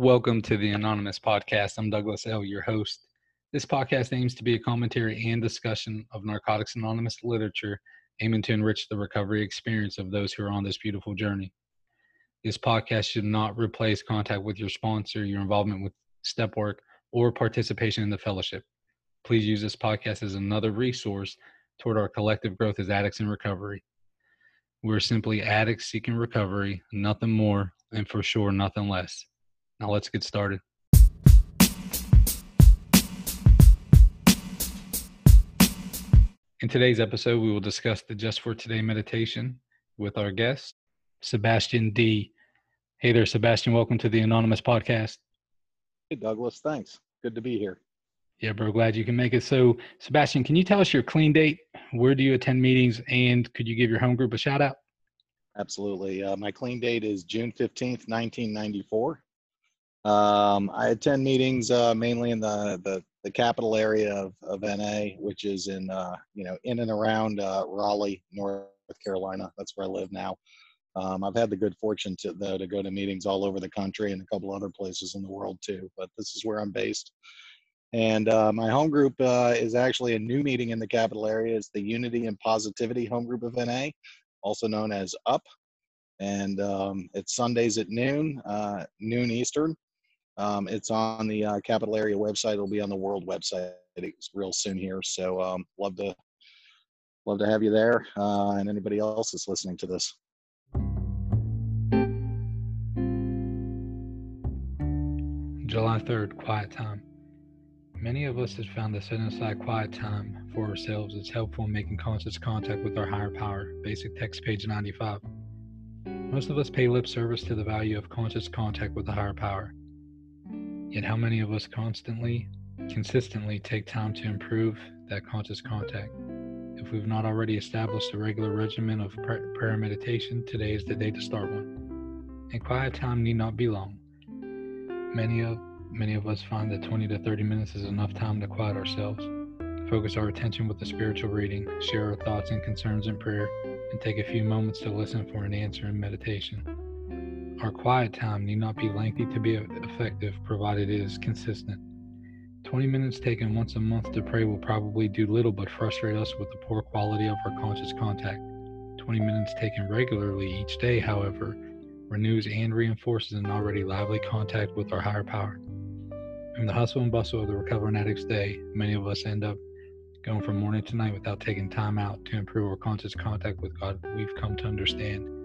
Welcome to the Anonymous Podcast. I'm Douglas L., your host. This podcast aims to be a commentary and discussion of Narcotics Anonymous literature, aiming to enrich the recovery experience of those who are on this beautiful journey. This podcast should not replace contact with your sponsor, your involvement with step work, or participation in the fellowship. Please use this podcast as another resource toward our collective growth as addicts in recovery. We're simply addicts seeking recovery, nothing more, and for sure, nothing less. Now let's get started. In today's episode, we will discuss the Just for Today meditation with our guest, Sebastian D. Hey there, Sebastian. Welcome to the Anonymous Podcast. Hey, Douglas. Thanks. Good to be here. Yeah, bro. Glad you can make it. So, Sebastian, can you tell us your clean date? Where do you attend meetings? And could you give your home group a shout out? Absolutely. Uh, my clean date is June 15th, 1994. Um, I attend meetings uh, mainly in the, the, the capital area of, of NA, which is in, uh, you know, in and around uh, Raleigh, North Carolina. That's where I live now. Um, I've had the good fortune to, though, to go to meetings all over the country and a couple other places in the world too, but this is where I'm based. And uh, my home group uh, is actually a new meeting in the capital area. It's the Unity and Positivity Home Group of NA, also known as UP. And um, it's Sundays at noon, uh, noon Eastern. Um, it's on the uh, capital area website. It'll be on the world website real soon here. So um, love to love to have you there uh, and anybody else that's listening to this. July 3rd, quiet time. Many of us have found that setting aside quiet time for ourselves is helpful in making conscious contact with our higher power. Basic text, page 95. Most of us pay lip service to the value of conscious contact with the higher power. Yet, how many of us constantly, consistently take time to improve that conscious contact? If we've not already established a regular regimen of prayer meditation, today is the day to start one. And quiet time need not be long. Many of many of us find that 20 to 30 minutes is enough time to quiet ourselves, focus our attention with a spiritual reading, share our thoughts and concerns in prayer, and take a few moments to listen for an answer in meditation. Our quiet time need not be lengthy to be effective, provided it is consistent. 20 minutes taken once a month to pray will probably do little but frustrate us with the poor quality of our conscious contact. 20 minutes taken regularly each day, however, renews and reinforces an already lively contact with our higher power. In the hustle and bustle of the recovering addict's day, many of us end up going from morning to night without taking time out to improve our conscious contact with God we've come to understand.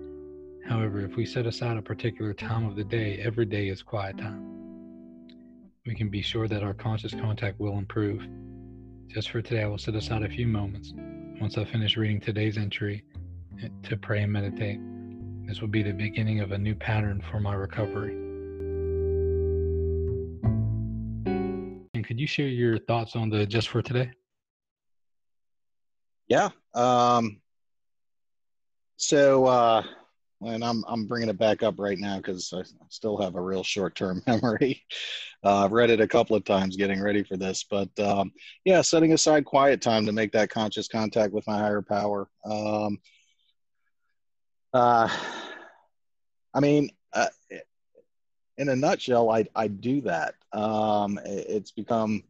However, if we set aside a particular time of the day, every day is quiet time. We can be sure that our conscious contact will improve. Just for today, I will set aside a few moments once I finish reading today's entry to pray and meditate. This will be the beginning of a new pattern for my recovery. And could you share your thoughts on the just for today? Yeah. Um, so, uh, and I'm I'm bringing it back up right now because I still have a real short-term memory. Uh, I've read it a couple of times getting ready for this, but um, yeah, setting aside quiet time to make that conscious contact with my higher power. Um, uh, I mean, uh, in a nutshell, I I do that. Um, it, it's become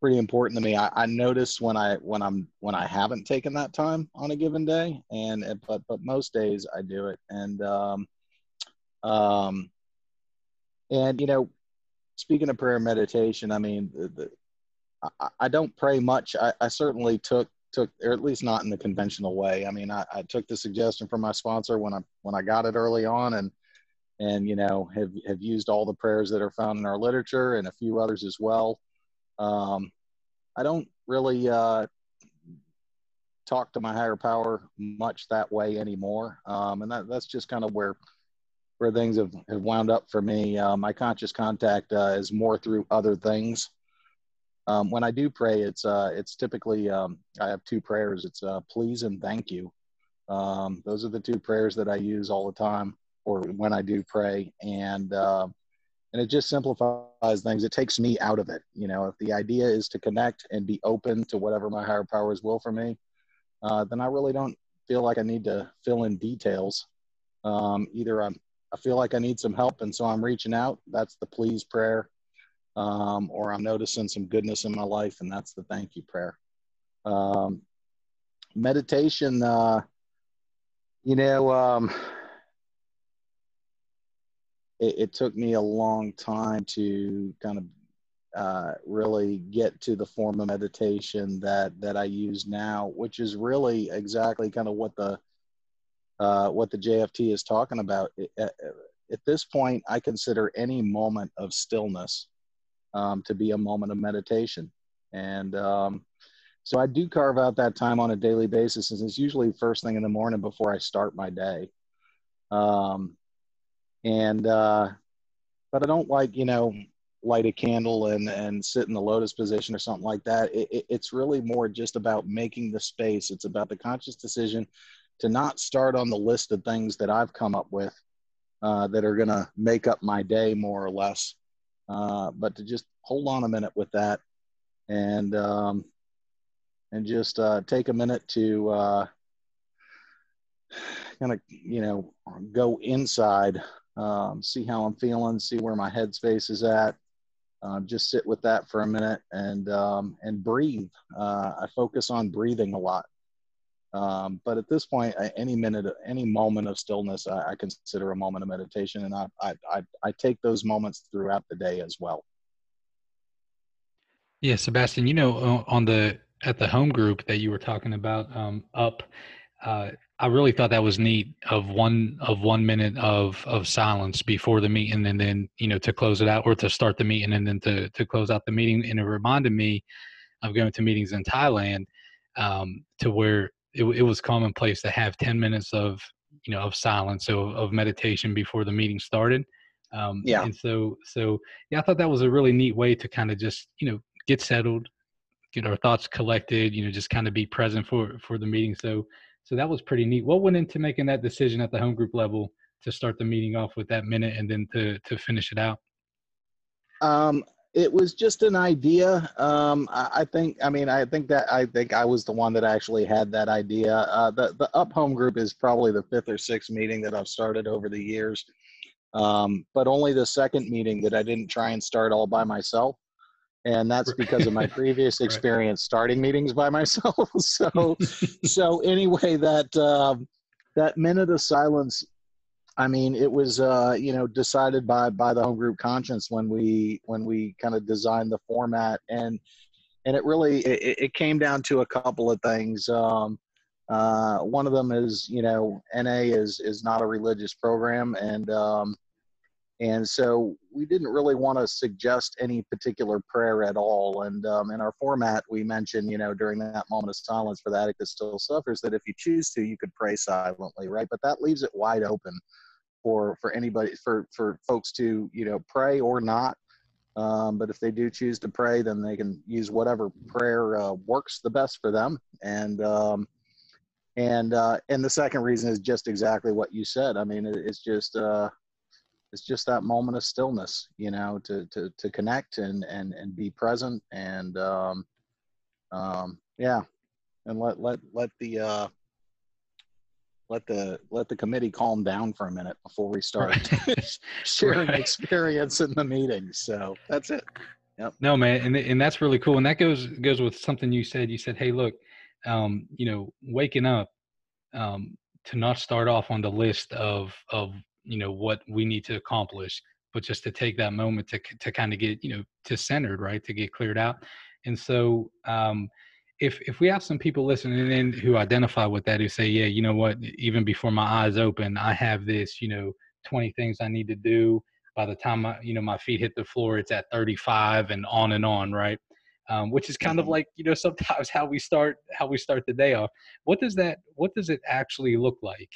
pretty important to me. I, I notice when I when I'm when I haven't taken that time on a given day, and but but most days I do it, and um, um, and you know, speaking of prayer meditation, I mean, the, the, I, I don't pray much. I, I certainly took took or at least not in the conventional way. I mean, I, I took the suggestion from my sponsor when I when I got it early on, and and you know have have used all the prayers that are found in our literature and a few others as well um, I don't really uh, talk to my higher power much that way anymore, um, and that, that's just kind of where where things have, have wound up for me. Uh, my conscious contact uh, is more through other things. Um, when I do pray, it's uh, it's typically um, I have two prayers. It's uh, please and thank you. Um, those are the two prayers that I use all the time, or when I do pray, and uh, and it just simplifies things it takes me out of it you know if the idea is to connect and be open to whatever my higher powers will for me uh, then i really don't feel like i need to fill in details um, either i'm I feel like I need some help, and so I'm reaching out. That's the please prayer, um, or I'm noticing some goodness in my life, and that's the thank you prayer. Um, meditation, uh, you know, um, it, it, took me a long time to kind of uh, really get to the form of meditation that that I use now, which is really exactly kind of what the uh, what the JFT is talking about. At, at, this point, I consider any moment of stillness um, to be a moment of meditation, and um, so I do carve out that time on a daily basis, and it's usually first thing in the morning before I start my day. Um, and uh, but I don't like you know light a candle and and sit in the lotus position or something like that. It, it, it's really more just about making the space. It's about the conscious decision to not start on the list of things that I've come up with uh, that are going to make up my day more or less, uh, but to just hold on a minute with that and um, and just uh, take a minute to uh, kind of you know go inside um, see how i'm feeling see where my headspace is at uh, just sit with that for a minute and um, and breathe. Uh, i focus on breathing a lot. Um, but at this point any minute any moment of stillness I, I consider a moment of meditation and I, I, I, I take those moments throughout the day as well. Yeah sebastian you know on the at the home group that you were talking about um, up uh, i really thought that was neat of one of one minute of of silence before the meeting and then you know to close it out or to start the meeting and then to to close out the meeting. And it reminded me of going to meetings in thailand um, to where it, it was commonplace to have 10 minutes of you know of silence so of meditation before the meeting started. Um, yeah. and so so yeah i thought that was a really neat way to kind of just you know get settled get our thoughts collected you know just kind of be present for for the meeting. So so that was pretty neat. What went into making that decision at the home group level to start the meeting off with that minute and then to to finish it out? Um it was just an idea. Um I, I think i mean i think that i think i was the one that actually had that idea. Uh the the up home group is probably the fifth or sixth meeting that i've started over the years. Um, but only the second meeting that I didn't try and start all by myself and that's because of my previous experience starting meetings by myself. so, so anyway, that um, that minute of silence. I mean, it was uh, you know decided by by the home group conscience when we when we kind of designed the format, and and it really it, it came down to a couple of things. Um, uh, one of them is you know NA is is not a religious program, and um, and so we didn't really want to suggest any particular prayer at all. And um, in our format, we mentioned, you know, during that moment of silence for the addict that still suffers, that if you choose to, you could pray silently, right? But that leaves it wide open for for anybody, for for folks to, you know, pray or not. Um, but if they do choose to pray, then they can use whatever prayer uh, works the best for them. And um, and uh, and the second reason is just exactly what you said. I mean, it, it's just uh, it's just that moment of stillness you know to to to connect and and and be present and um um yeah and let let let the uh let the let the committee calm down for a minute before we start right. sharing right. experience in the meeting so that's it yep. no man and, and that's really cool and that goes goes with something you said you said hey look um you know waking up um to not start off on the list of of you know what we need to accomplish but just to take that moment to to kind of get you know to centered right to get cleared out. And so um if if we have some people listening in who identify with that who say yeah you know what? Even before my eyes open i have this you know 20 things i need to do. By the time I, you know my feet hit the floor it's at 35 and on and on right? Um, which is kind of mm-hmm. like you know sometimes how we start how we start the day off. What does that what does it actually look like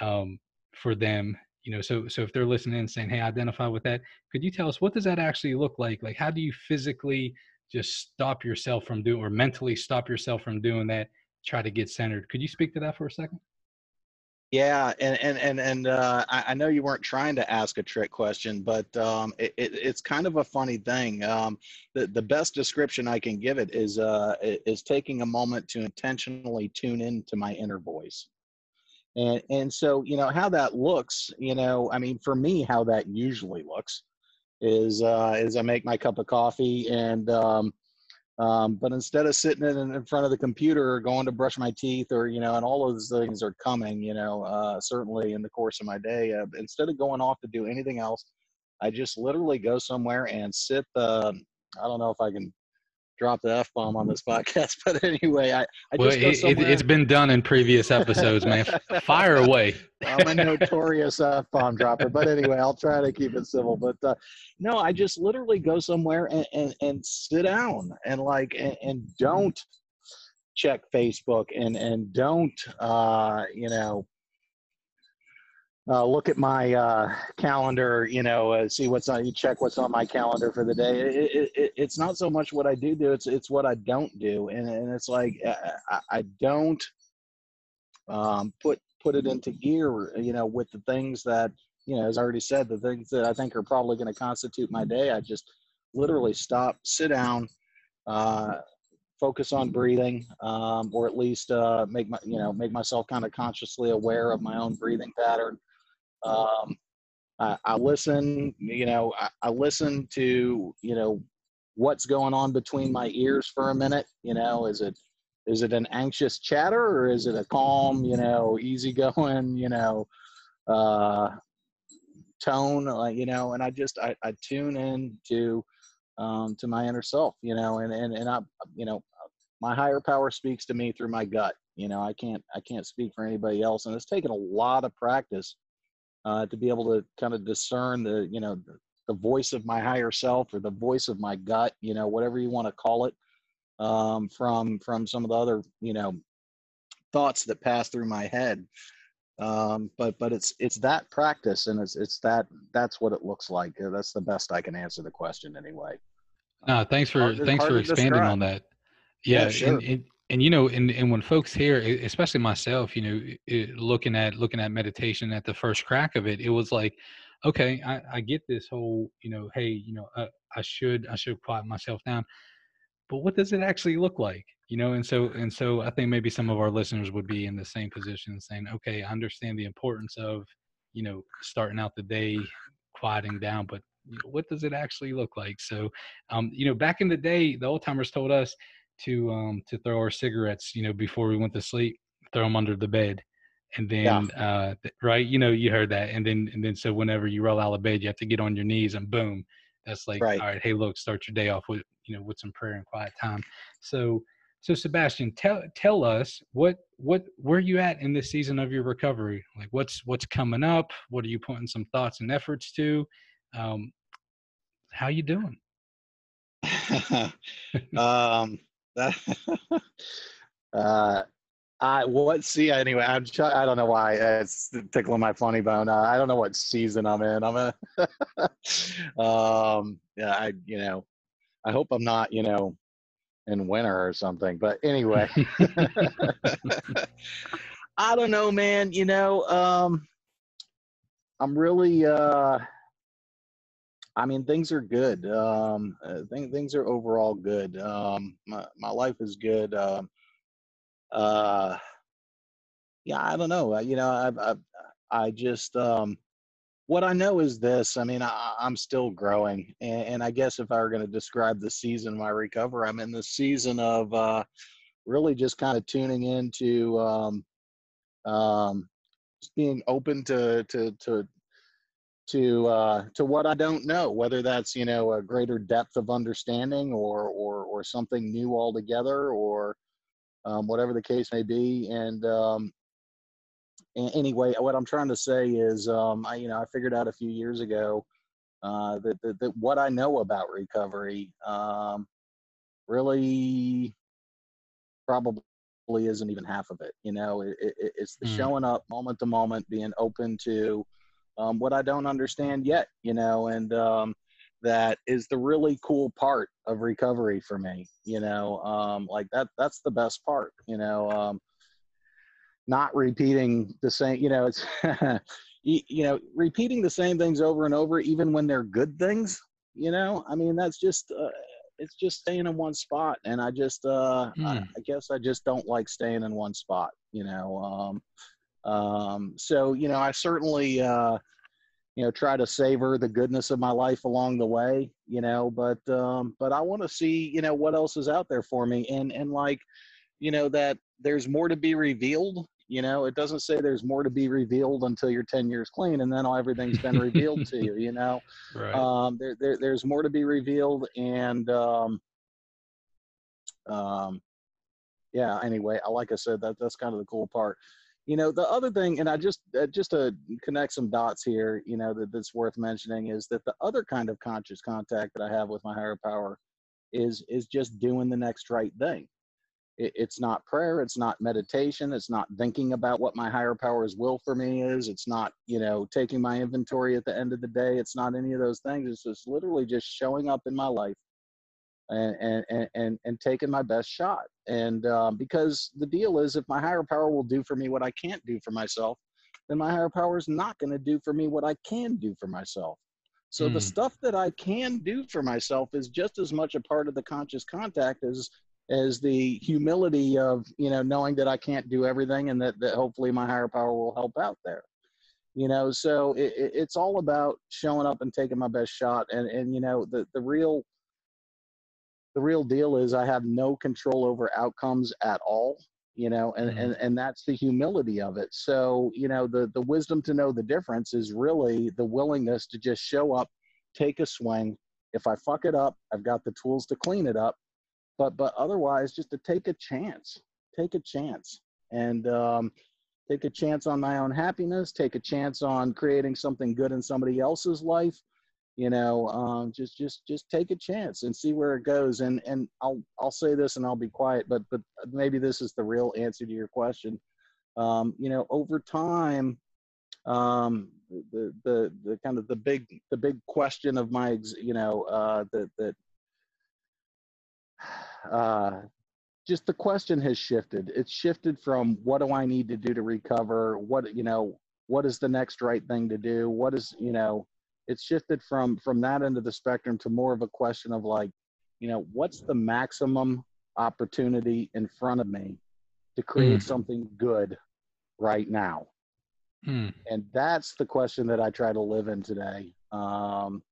um, for them you know so so if they're listening and saying hey identify with that could you tell us what does that actually look like? Like how do you physically just stop yourself from doing or mentally stop yourself from doing that try to get centered? Could you speak to that for a second? Yeah and and and, and uh, I, I, know you weren't trying to ask a trick question but um, it, it, it's kind of a funny thing um, the, the best description i can give it is uh, is taking a moment to intentionally tune into my inner voice and and so you know how that looks you know i mean for me how that usually looks is uh is i make my cup of coffee and um um, but instead of sitting in, in front of the computer or going to brush my teeth or, you know, and all those things are coming, you know, uh, certainly in the course of my day, uh, instead of going off to do anything else, I just literally go somewhere and sit the, I don't know if I can drop the f bomb on this podcast, but anyway, I, I well, it, has been done in previous episodes, man. Fire away. I'm a notorious f bomb dropper, but anyway, I'll try to keep it civil. But uh, no, I just literally go somewhere and, and, and sit down and like and, and don't check Facebook and and don't uh, you know uh, look at my uh, calendar, you know, uh, see what's on, you check what's on my calendar for the day. It, it, it, it's not so much what I do do, it's, it's what I don't do. And, and it's like, uh, I, I don't um, put, put it into gear, you know, with the things that, you know, as I already said, the things that I think are probably going to constitute my day. I just literally stop, sit down, uh, focus on breathing, um, or at least uh, make my, you know, make myself kind of consciously aware of my own breathing pattern um, I, I, listen, you know, I, I listen to, you know, what's going on between my ears for a minute. You know, is it is it an anxious chatter or is it a calm, you know, easygoing, you know, uh, tone, uh, you know, and I just I, I tune in to um, to my inner self, you know, and and and I, you know, my higher power speaks to me through my gut. You know, I can't I can't speak for anybody else, and it's taken a lot of practice uh, to be able to kind of discern the you know the, voice of my higher self or the voice of my gut you know whatever you want to call it um, from from some of the other you know thoughts that pass through my head. Um, but but it's it's that practice and it's it's that that's what it looks like. That's the best i can answer the question anyway. No thanks for hard, thanks for expanding on that. Yeah, yeah sure. and, and, and you know and, and when folks hear especially myself you know it, looking at looking at meditation at the first crack of it it was like okay i, I get this whole you know hey you know uh, i should i should quiet myself down but what does it actually look like? You know and so and so i think maybe some of our listeners would be in the same position saying okay i understand the importance of you know starting out the day quieting down but what does it actually look like? So um you know back in the day the old timers told us to um to throw our cigarettes, you know, before we went to sleep, throw them under the bed, and then yeah. uh right, you know, you heard that, and then and then so whenever you roll out of bed, you have to get on your knees and boom, that's like right. all right, hey, look, start your day off with you know with some prayer and quiet time. So so Sebastian, tell tell us what what where you at in this season of your recovery? Like what's what's coming up? What are you putting some thoughts and efforts to? Um, how you doing? um, uh, I what see anyway. I'm I don't know why it's tickling my funny bone. Uh, I don't know what season I'm in. I'm a um yeah. I you know I hope I'm not you know in winter or something. But anyway, I don't know, man. You know, um, I'm really uh I mean, things are good. Um, uh, th- things are overall good. Um, my, my life is good. Um, uh, yeah, I don't know. You know, I, I, I just, um, what I know is this. I mean, I, am still growing, and, and, I guess if I were going to describe the season of my recovery, I'm in the season of uh, really just kind of tuning into um, um, being open to to to to uh, to what I don't know, whether that's you know a greater depth of understanding or or or something new altogether, or um, whatever the case may be. And um, anyway, what I'm trying to say is, um, I you know I figured out a few years ago uh, that, that, that what I know about recovery um, really probably isn't even half of it. You know, it, it, it's the mm. showing up moment to moment, being open to um, what I don't understand yet, you know, and um, that is the really cool part of recovery for me, you know, um, like that, that's the best part, you know, um, not repeating the same, you know, it's, you, you know, repeating the same things over and over, even when they're good things, you know, I mean, that's just, uh, it's just staying in one spot. And I just, uh, mm. I, hmm. I guess I just don't like staying in one spot, you know, um, so, you know, I certainly, uh, you know, try to savor the goodness of my life along the way, you know, but, um, but I want to see, you know, what else is out there for me. And, and like, you know, that there's more to be revealed. You know, it doesn't say there's more to be revealed until you're 10 years clean and then all everything's been revealed to you, you know, Right. um, there, there, there's more to be revealed. And, um, um, yeah, anyway, I- like I said, that that's kind of the cool part. You know, the other thing, and I just uh, just to connect some dots here, you know, that that's worth mentioning is that the other kind of conscious contact that I have with my higher power is is just doing the next right thing. It, it's not prayer, it's not meditation, it's not thinking about what my higher power's will for me is. It's not, you know, taking my inventory at the end of the day. It's not any of those things. It's just literally just showing up in my life and and and and taking my best shot. And um, because the deal is, if my higher power will do for me what I can't do for myself, then my higher power is not going to do for me what I can do for myself. So the Mm. stuff that I can do for myself is just as much a part of the conscious contact as as the humility of you know knowing that I can't do everything and that that hopefully my higher power will help out there. You know, so it, it, it's all about showing up and taking my best shot. And and you know the the real the real deal is I have no control over outcomes at all, you know, and, Mhm. and, and that's the humility of it. So, you know, the, the wisdom to know the difference is really the willingness to just show up, take a swing. If I fuck it up, I've got the tools to clean it up. But, but otherwise, just to take a chance, take a chance and um, take a chance on my own happiness, take a chance on creating something good in somebody else's life you know um, just just just take a chance and see where it goes. And and i'll i'll say this and i'll be quiet but but maybe this is the real answer to your question. Um, you know over time um, the the the kind of the big the big question of my you know uh that that uh just the question has shifted. It's shifted from what do i need to do to recover? What you know what is the next right thing to do? What is you know it's shifted from from that end of the spectrum to more of a question of like you know what's the maximum opportunity in front of me to create Mm. something good right now Mm. and that's the question that i try to live in today um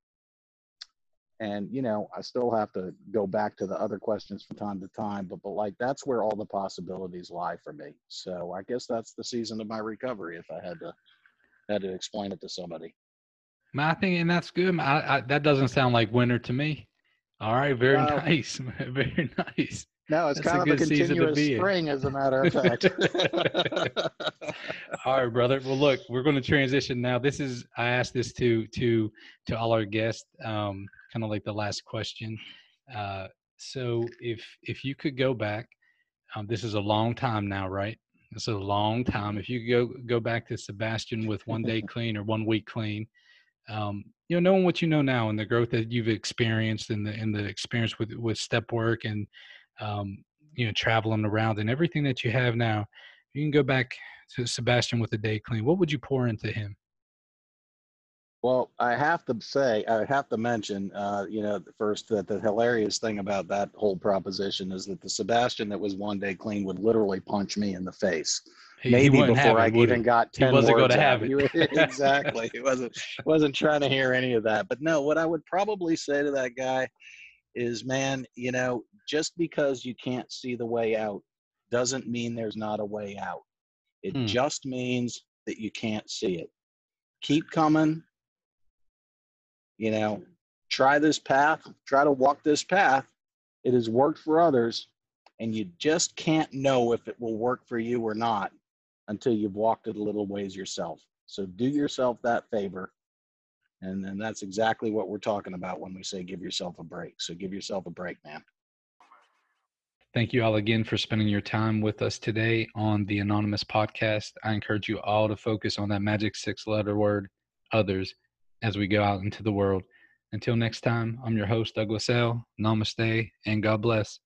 and you know i still have to go back to the other questions from time to time but but like that's where all the possibilities lie for me so i guess that's the season of my recovery if i had to had to explain it to somebody I think, and that's good. I, I, that doesn't sound like winter to me. All right, very nice, very nice. No, it's That's a kind of a good season continuous spring, as a matter of fact. All right, brother. Well, look, we're going to transition now. This is I asked this to to to all our guests, um, kind of like the last question. Uh, so, if if you could go back, um, this is a long time now, right? It's a long time. If you could go go back to Sebastian with one day clean or one week clean, um, you know, knowing what you know now and the growth that you've experienced and the and the experience with with step work and um, you know traveling around and everything that you have now, you can go back to Sebastian with a day clean. What would you pour into him? well, I have to say, I have to mention, uh, you know, first that the hilarious thing about that whole proposition is that the Sebastian that was one day clean would literally punch me in the face. He- he Maybe have before I it, even he? got He wasn't gonna out. have it. Exactly. He wasn't wasn't trying to hear any of that. But no, what I would probably say to that guy is, man, you know, just because you can't see the way out doesn't mean there's not a way out. It Hmm. just means that you can't see it. Keep coming. You know, try this path, try to walk this path. It has worked for others, and you just can't know if it will work for you or not until you've walked it a little ways yourself. So do yourself that favor. And then that's exactly what we're talking about when we say give yourself a break. So give yourself a break, man. Thank you all again for spending your time with us today on the Anonymous podcast. I encourage you all to focus on that magic six letter word, others, as we go out into the world. Until next time, I'm your host, Douglas L. Namaste and God bless.